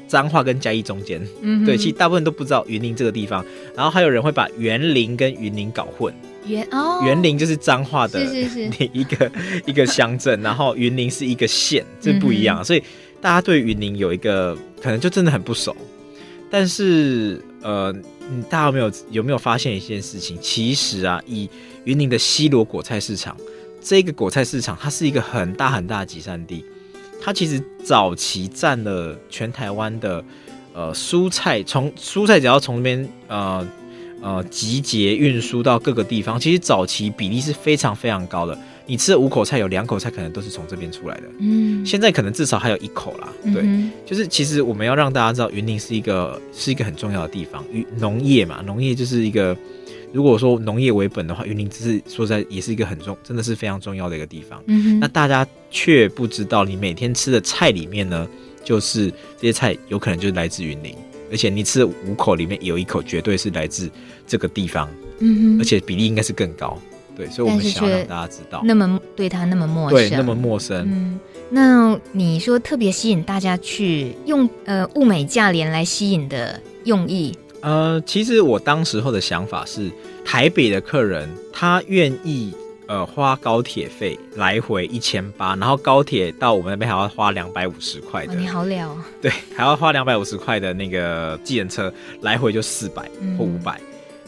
彰化跟嘉义中间。嗯，对，其实大部分都不知道云林这个地方。然后还有人会把园林跟云林搞混。园哦，园林就是彰化的是是是一个一个乡镇，然后云林是一个县，这不一样，所以大家对云林有一个可能就真的很不熟。但是呃，大家有没有有没有发现一件事情？其实啊，以云林的西螺果菜市场，这个果菜市场它是一个很大很大的集散地，它其实早期占了全台湾的呃蔬菜，从蔬菜只要从那边呃。呃，集结运输到各个地方，其实早期比例是非常非常高的。你吃的五口菜，有两口菜可能都是从这边出来的。嗯，现在可能至少还有一口啦。对，嗯、就是其实我们要让大家知道，云林是一个是一个很重要的地方。农业嘛，农业就是一个，如果说农业为本的话，云林只是说在也是一个很重，真的是非常重要的一个地方。嗯，那大家却不知道，你每天吃的菜里面呢，就是这些菜有可能就是来自云林。而且你吃的五口里面有一口绝对是来自这个地方，嗯哼，而且比例应该是更高，对，所以我们想要让大家知道，那么对他那么陌生，对，那么陌生，嗯，那你说特别吸引大家去用呃物美价廉来吸引的用意，呃，其实我当时候的想法是，台北的客人他愿意。呃，花高铁费来回一千八，然后高铁到我们那边还要花两百五十块的。你好了，对，还要花两百五十块的那个计程车来回就四百或五百。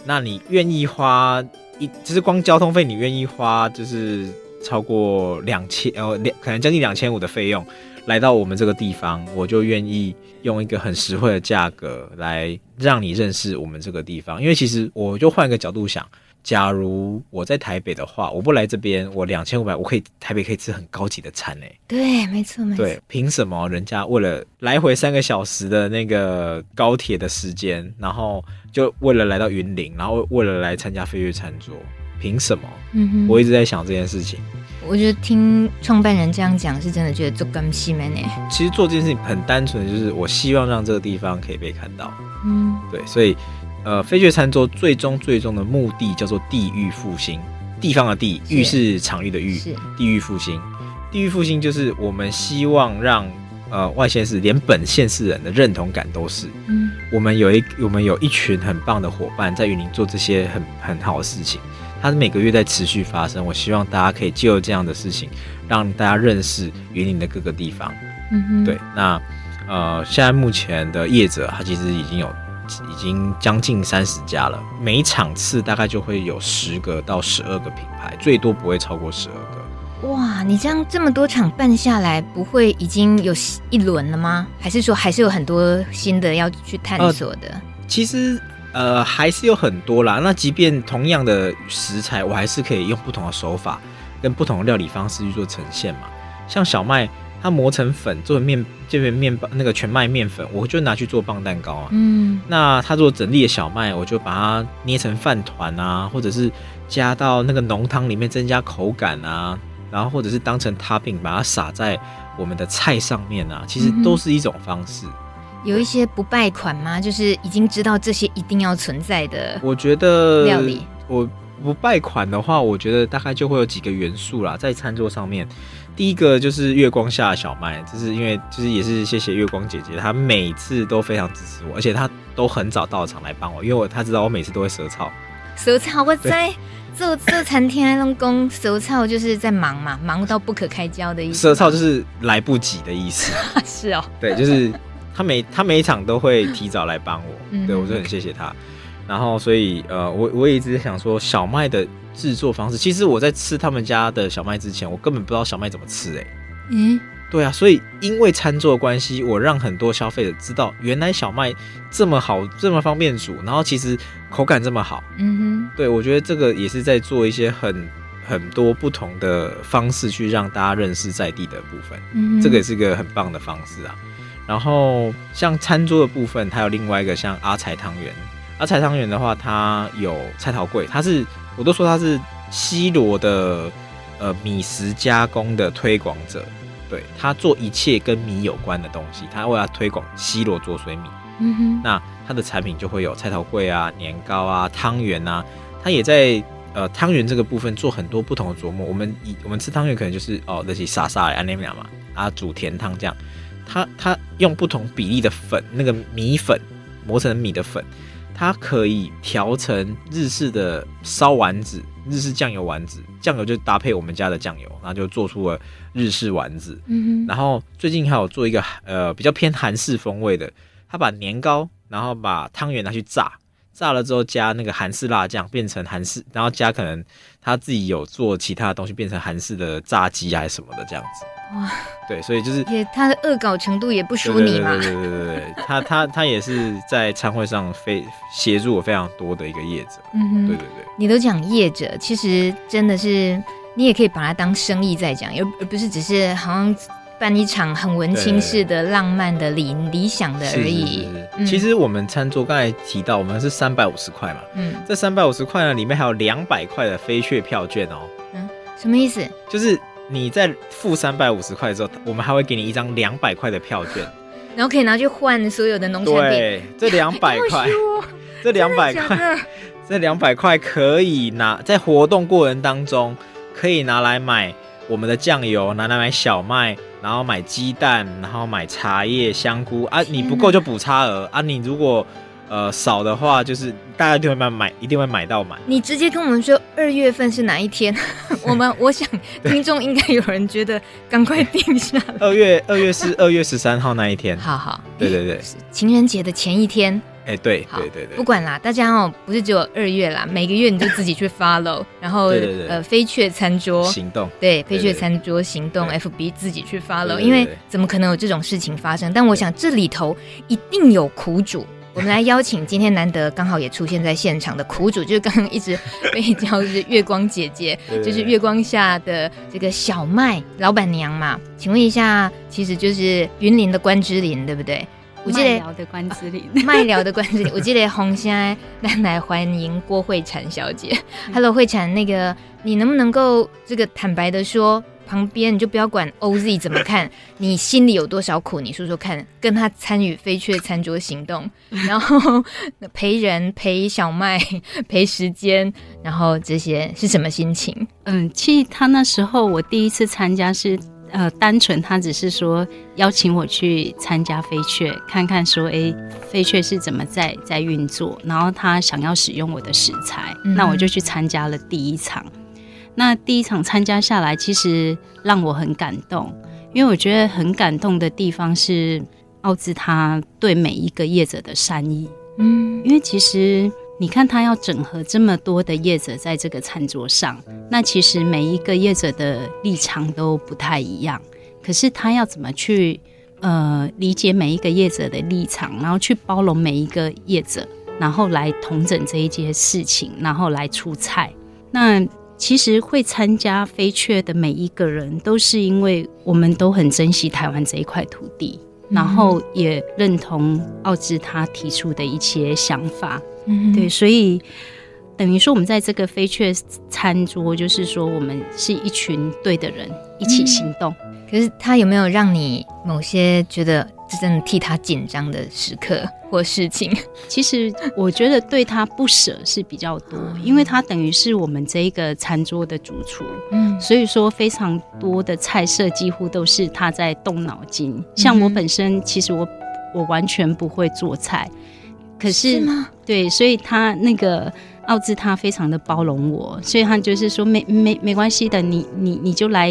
那你愿意花一，就是光交通费，你愿意花就是超过两千，呃，两可能将近两千五的费用来到我们这个地方，我就愿意用一个很实惠的价格来让你认识我们这个地方。因为其实我就换一个角度想。假如我在台北的话，我不来这边，我两千五百，我可以台北可以吃很高级的餐呢。对，没错，没错。对，凭什么人家为了来回三个小时的那个高铁的时间，然后就为了来到云林，然后为了来参加飞跃餐桌，凭什么？嗯哼，我一直在想这件事情。我觉得听创办人这样讲，是真的觉得做甘心呢。其实做这件事情很单纯，就是我希望让这个地方可以被看到。嗯，对，所以。呃，飞雀餐桌最终最终的目的叫做地域复兴，地方的地域是场域的域，地域复兴。地域复兴就是我们希望让呃外县市连本县市人的认同感都是，嗯，我们有一我们有一群很棒的伙伴在云林做这些很很好的事情，它是每个月在持续发生。我希望大家可以借由这样的事情，让大家认识云林的各个地方。嗯哼，对，那呃现在目前的业者他其实已经有。已经将近三十家了，每场次大概就会有十个到十二个品牌，最多不会超过十二个。哇，你这样这么多场办下来，不会已经有一轮了吗？还是说还是有很多新的要去探索的？呃、其实呃还是有很多啦。那即便同样的食材，我还是可以用不同的手法跟不同的料理方式去做呈现嘛。像小麦。它磨成粉做成面，这边面包那个全麦面粉，我就拿去做棒蛋糕啊。嗯，那它做整粒的小麦，我就把它捏成饭团啊，或者是加到那个浓汤里面增加口感啊，然后或者是当成 topping 把它撒在我们的菜上面啊，其实都是一种方式。嗯、有一些不败款吗？就是已经知道这些一定要存在的。我觉得料理，我不败款的话，我觉得大概就会有几个元素啦，在餐桌上面。第一个就是月光下的小麦，就是因为就是也是谢谢月光姐姐，她每次都非常支持我，而且她都很早到场来帮我，因为我她知道我每次都会舌操。舌操我在做做餐厅那种工，舌操就是在忙嘛，忙到不可开交的意思。舌操就是来不及的意思。是哦，对，就是他每他每一场都会提早来帮我，嗯、对我就很谢谢他。然后所以呃，我我也一直想说小麦的。制作方式，其实我在吃他们家的小麦之前，我根本不知道小麦怎么吃哎、欸。嗯，对啊，所以因为餐桌的关系，我让很多消费者知道，原来小麦这么好，这么方便煮，然后其实口感这么好。嗯哼，对，我觉得这个也是在做一些很很多不同的方式去让大家认识在地的部分。嗯，这个也是一个很棒的方式啊。然后像餐桌的部分，它有另外一个像阿财汤圆。阿财汤圆的话，它有菜头粿，它是。我都说它是西罗的呃米食加工的推广者，对，他做一切跟米有关的东西，他为了推广西罗做水米。嗯哼，那他的产品就会有菜头粿啊、年糕啊、汤圆啊，他也在呃汤圆这个部分做很多不同的琢磨。我们以我们吃汤圆可能就是哦那些沙沙的安那嘛啊煮甜汤这样，他他用不同比例的粉，那个米粉磨成米的粉。它可以调成日式的烧丸子，日式酱油丸子，酱油就搭配我们家的酱油，然后就做出了日式丸子。嗯哼。然后最近还有做一个呃比较偏韩式风味的，他把年糕，然后把汤圆拿去炸，炸了之后加那个韩式辣酱，变成韩式，然后加可能他自己有做其他的东西，变成韩式的炸鸡还是什么的这样子。哇，对，所以就是也他的恶搞程度也不输你嘛。对对对对对，他他他也是在餐会上非协助我非常多的一个业者。嗯哼，对对对。你都讲业者，其实真的是你也可以把它当生意在讲，而而不是只是好像办一场很文青式的浪漫的理理想的而已。是是是。其实我们餐桌刚才提到，我们是三百五十块嘛。嗯。这三百五十块呢，里面还有两百块的飞雀票券哦。嗯，什么意思？就是。你在付三百五十块之后，我们还会给你一张两百块的票券，然后可以拿去换所有的农产品。对，这 两百块，这两百块，这两百块可以拿在活动过程当中可以拿来买我们的酱油，拿来买小麦，然后买鸡蛋，然后买茶叶、香菇啊。你不够就补差额啊。你如果呃，少的话就是大家一定会买买，一定会买到满。你直接跟我们说二月份是哪一天？我们我想听众应该有人觉得赶快定下来。二月二月是二月十三号那一天。好好，对对对，情人节的前一天。哎、欸，对，好对对对，不管啦，大家哦，不是只有二月啦，每个月你就自己去 follow，然后呃，飞雀餐桌行动，对，飞雀餐桌行动，FB 自己去 follow，因为怎么可能有这种事情发生？但我想这里头一定有苦主。我们来邀请今天难得刚好也出现在现场的苦主，就是刚刚一直被叫是月光姐姐，就是月光下的这个小麦老板娘嘛。请问一下，其实就是云林的关之琳，对不对？我记得的关之琳，麦聊的关之琳。我记得红现在来来欢迎郭慧婵小姐。Hello，慧婵，那个你能不能够这个坦白的说？旁边你就不要管 OZ 怎么看，你心里有多少苦，你说说看。跟他参与飞雀餐桌行动，然后陪人、陪小麦、陪时间，然后这些是什么心情？嗯，其实他那时候我第一次参加是呃，单纯他只是说邀请我去参加飞雀，看看说哎，飞雀是怎么在在运作，然后他想要使用我的食材，嗯、那我就去参加了第一场。那第一场参加下来，其实让我很感动，因为我觉得很感动的地方是奥兹他对每一个业者的善意。嗯，因为其实你看他要整合这么多的业者在这个餐桌上，那其实每一个业者的立场都不太一样，可是他要怎么去呃理解每一个业者的立场，然后去包容每一个业者，然后来统整这一件事情，然后来出菜。那其实会参加飞雀的每一个人，都是因为我们都很珍惜台湾这一块土地，然后也认同奥兹他提出的一些想法。嗯，对，所以等于说我们在这个飞雀餐桌，就是说我们是一群对的人一起行动。嗯、可是他有没有让你某些觉得真的替他紧张的时刻或事情？其实我觉得对他不舍是比较多，因为他等于是我们这一个餐桌的主厨，嗯，所以说非常多的菜色几乎都是他在动脑筋。像我本身，其实我我完全不会做菜，可是，是？对，所以他那个。奥兹他非常的包容我，所以他就是说没没没关系的，你你你就来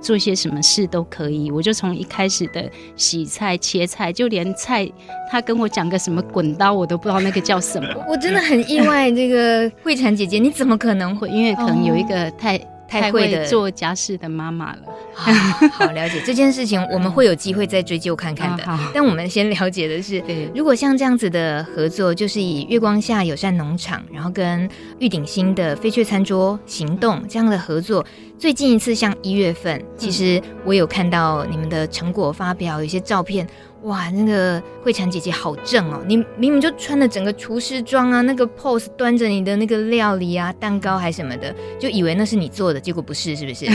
做些什么事都可以。我就从一开始的洗菜切菜，就连菜他跟我讲个什么滚刀，我都不知道那个叫什么。我真的很意外，这个慧婵姐姐你怎么可能会？因为可能有一个太。哦太会做家事的妈妈了，好，好了解这件事情，我们会有机会再追究看看的。但我们先了解的是，如果像这样子的合作，就是以月光下友善农场，然后跟玉鼎新的飞雀餐桌行动这样的合作，最近一次像一月份，其实我有看到你们的成果发表，有些照片。哇，那个慧婵姐姐好正哦！你明明就穿的整个厨师装啊，那个 pose 端着你的那个料理啊，蛋糕还什么的，就以为那是你做的，结果不是，是不是？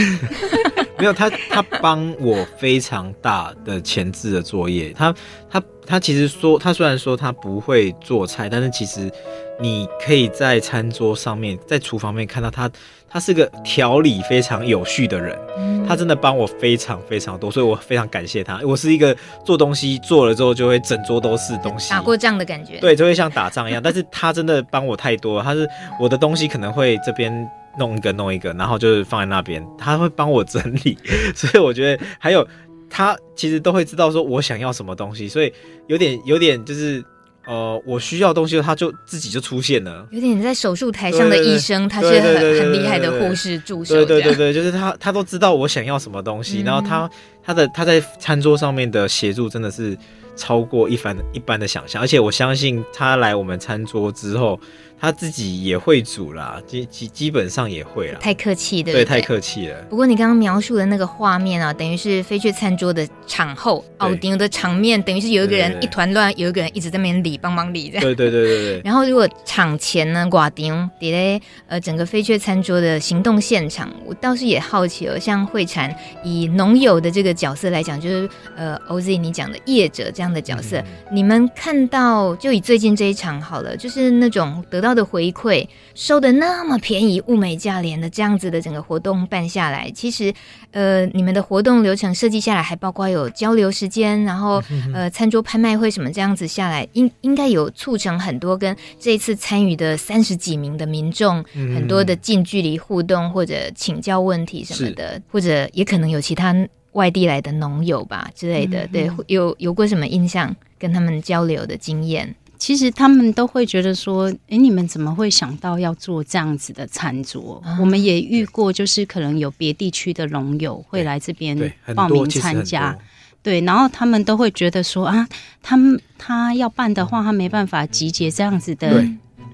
没有，他他帮我非常大的前置的作业。他他他其实说，他虽然说他不会做菜，但是其实你可以在餐桌上面，在厨房面看到他。他是个条理非常有序的人，嗯、他真的帮我非常非常多，所以我非常感谢他。我是一个做东西做了之后就会整桌都是东西，打过仗的感觉，对，就会像打仗一样。但是他真的帮我太多了，他是我的东西可能会这边弄一个弄一个，然后就是放在那边，他会帮我整理。所以我觉得还有他其实都会知道说我想要什么东西，所以有点有点就是。呃，我需要东西，他就自己就出现了。有点在手术台上的医生，他是很很厉害的护士助手。对对对对，就是他，他都知道我想要什么东西，嗯、然后他他的他在餐桌上面的协助真的是超过一般一般的想象，而且我相信他来我们餐桌之后。他自己也会煮啦，基基基本上也会啦。太客气的，对，太客气了。不过你刚刚描述的那个画面啊，等于是飞雀餐桌的场后，奥丁的场面，等于是有一个人一团乱，有一个人一直在那边理，帮忙理这样。对对对对对。然后如果场前呢，寡丁底嘞，呃，整个飞雀餐桌的行动现场，我倒是也好奇哦，像慧婵以农友的这个角色来讲，就是呃，OZ 你讲的业者这样的角色，嗯、你们看到就以最近这一场好了，就是那种得到。的回馈收的那么便宜，物美价廉的这样子的整个活动办下来，其实呃，你们的活动流程设计下来，还包括有交流时间，然后呃，餐桌拍卖会什么这样子下来，应应该有促成很多跟这一次参与的三十几名的民众很多的近距离互动，或者请教问题什么的，或者也可能有其他外地来的农友吧之类的，对，有有过什么印象跟他们交流的经验？其实他们都会觉得说：“哎，你们怎么会想到要做这样子的餐桌？”啊、我们也遇过，就是可能有别地区的农友会来这边报名参加，对，然后他们都会觉得说：“啊，他们他要办的话，他没办法集结这样子的。”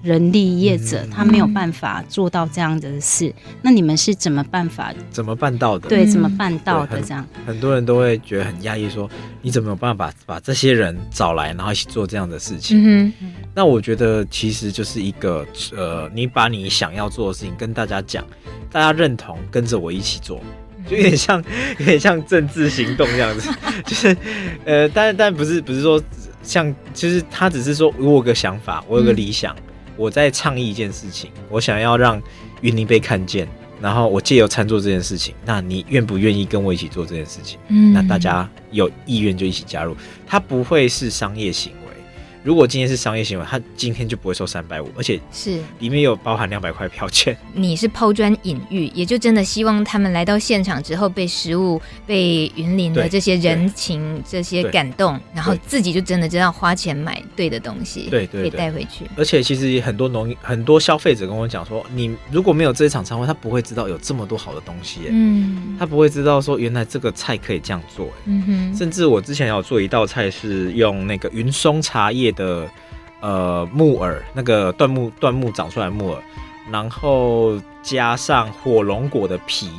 人力业者他没有办法做到这样的事，嗯、那你们是怎么办法？怎么办到的？对，怎么办到的？这样很，很多人都会觉得很压抑，说你怎么有办法把，把这些人找来，然后一起做这样的事情？嗯，那我觉得其实就是一个呃，你把你想要做的事情跟大家讲，大家认同，跟着我一起做，就有点像 有点像政治行动这样子，就是呃，但但不是不是说像，就是他只是说我有个想法，我有个理想。嗯我在倡议一件事情，我想要让云林被看见，然后我借由餐桌这件事情，那你愿不愿意跟我一起做这件事情？嗯，那大家有意愿就一起加入，它不会是商业行为。如果今天是商业行为，他今天就不会收三百五，而且是里面有包含两百块票券。你是抛砖引玉，也就真的希望他们来到现场之后，被食物、被云林的这些人情、这些感动，然后自己就真的知道花钱买对的东西，对对，可以带回去。而且其实很多农很多消费者跟我讲说，你如果没有这一场餐会，他不会知道有这么多好的东西，嗯，他不会知道说原来这个菜可以这样做，嗯哼。甚至我之前有做一道菜是用那个云松茶叶。的呃木耳，那个椴木椴木长出来的木耳，然后加上火龙果的皮。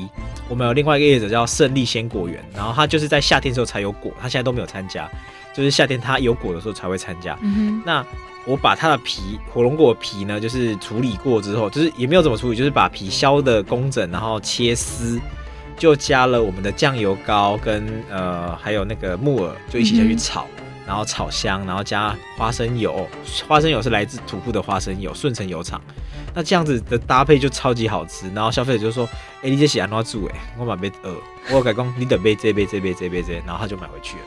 我们有另外一个业者叫胜利鲜果园，然后他就是在夏天的时候才有果，他现在都没有参加，就是夏天他有果的时候才会参加。嗯、那我把它的皮火龙果皮呢，就是处理过之后，就是也没有怎么处理，就是把皮削的工整，然后切丝，就加了我们的酱油膏跟呃还有那个木耳，就一起下去炒。嗯然后炒香，然后加花生油，花生油是来自土库的花生油，顺城油厂。那这样子的搭配就超级好吃，然后消费者就说：“哎、欸，你这喜安怎煮哎？我买杯呃，我改讲你等杯这杯这杯这杯这，然后他就买回去了。”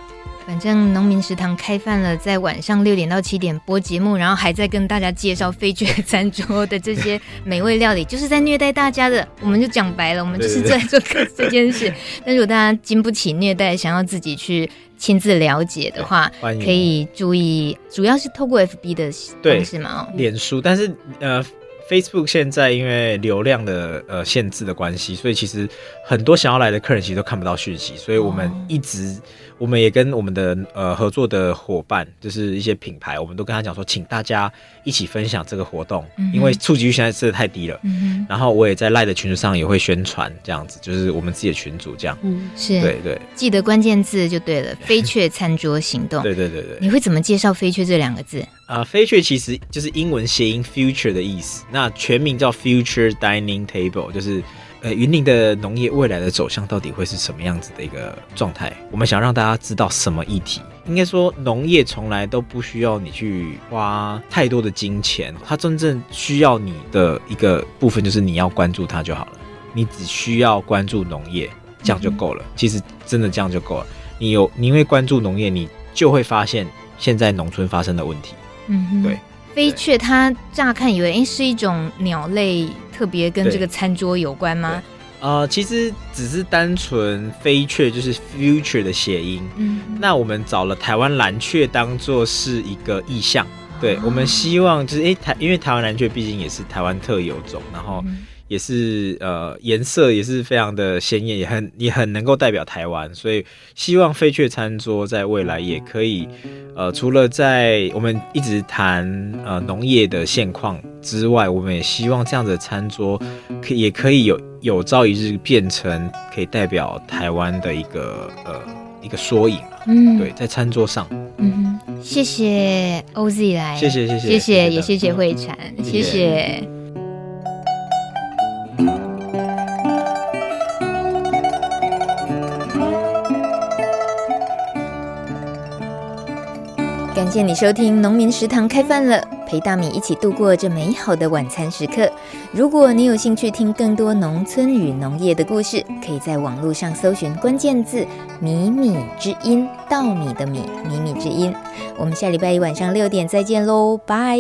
反正农民食堂开饭了，在晚上六点到七点播节目，然后还在跟大家介绍飞爵餐桌的这些美味料理，就是在虐待大家的。我们就讲白了，我们就是在做这件事。但如果大家经不起虐待，想要自己去亲自了解的话，可以注意，主要是透过 FB 的方式嘛，哦，脸书，但是呃。Facebook 现在因为流量的呃限制的关系，所以其实很多想要来的客人其实都看不到讯息，所以我们一直。我们也跟我们的呃合作的伙伴，就是一些品牌，我们都跟他讲说，请大家一起分享这个活动，嗯、因为触及率现在真的太低了。嗯、然后我也在赖的群组上也会宣传这样子，就是我们自己的群组这样。嗯，是对对，记得关键字就对了，飞雀餐桌行动。对对对对，你会怎么介绍飞雀这两个字？啊、呃，飞雀其实就是英文谐音 future 的意思，那全名叫 Future Dining Table，就是。呃，云林的农业未来的走向到底会是什么样子的一个状态？我们想让大家知道什么议题？应该说，农业从来都不需要你去花太多的金钱，它真正需要你的一个部分就是你要关注它就好了。你只需要关注农业，这样就够了。嗯、其实真的这样就够了。你有，你因为关注农业，你就会发现现在农村发生的问题。嗯哼，对。飞雀它乍看以为，诶，是一种鸟类。特别跟这个餐桌有关吗？呃，其实只是单纯飞雀就是 future 的谐音。嗯，那我们找了台湾蓝雀当做是一个意象。对，我们希望就是诶台，因为台湾蓝雀毕竟也是台湾特有种，然后。嗯也是呃，颜色也是非常的鲜艳，也很也很能够代表台湾，所以希望飞雀餐桌在未来也可以，呃，除了在我们一直谈呃农业的现况之外，我们也希望这样的餐桌可也可以有有朝一日变成可以代表台湾的一个呃一个缩影。嗯，对，在餐桌上。嗯，谢谢 OZ 来，谢谢谢谢谢谢也谢谢慧婵，谢谢。谢谢你收听《农民食堂开饭了》，陪大米一起度过这美好的晚餐时刻。如果你有兴趣听更多农村与农业的故事，可以在网络上搜寻关键字“米米之音”，稻米的米，米米之音。我们下礼拜一晚上六点再见喽，拜。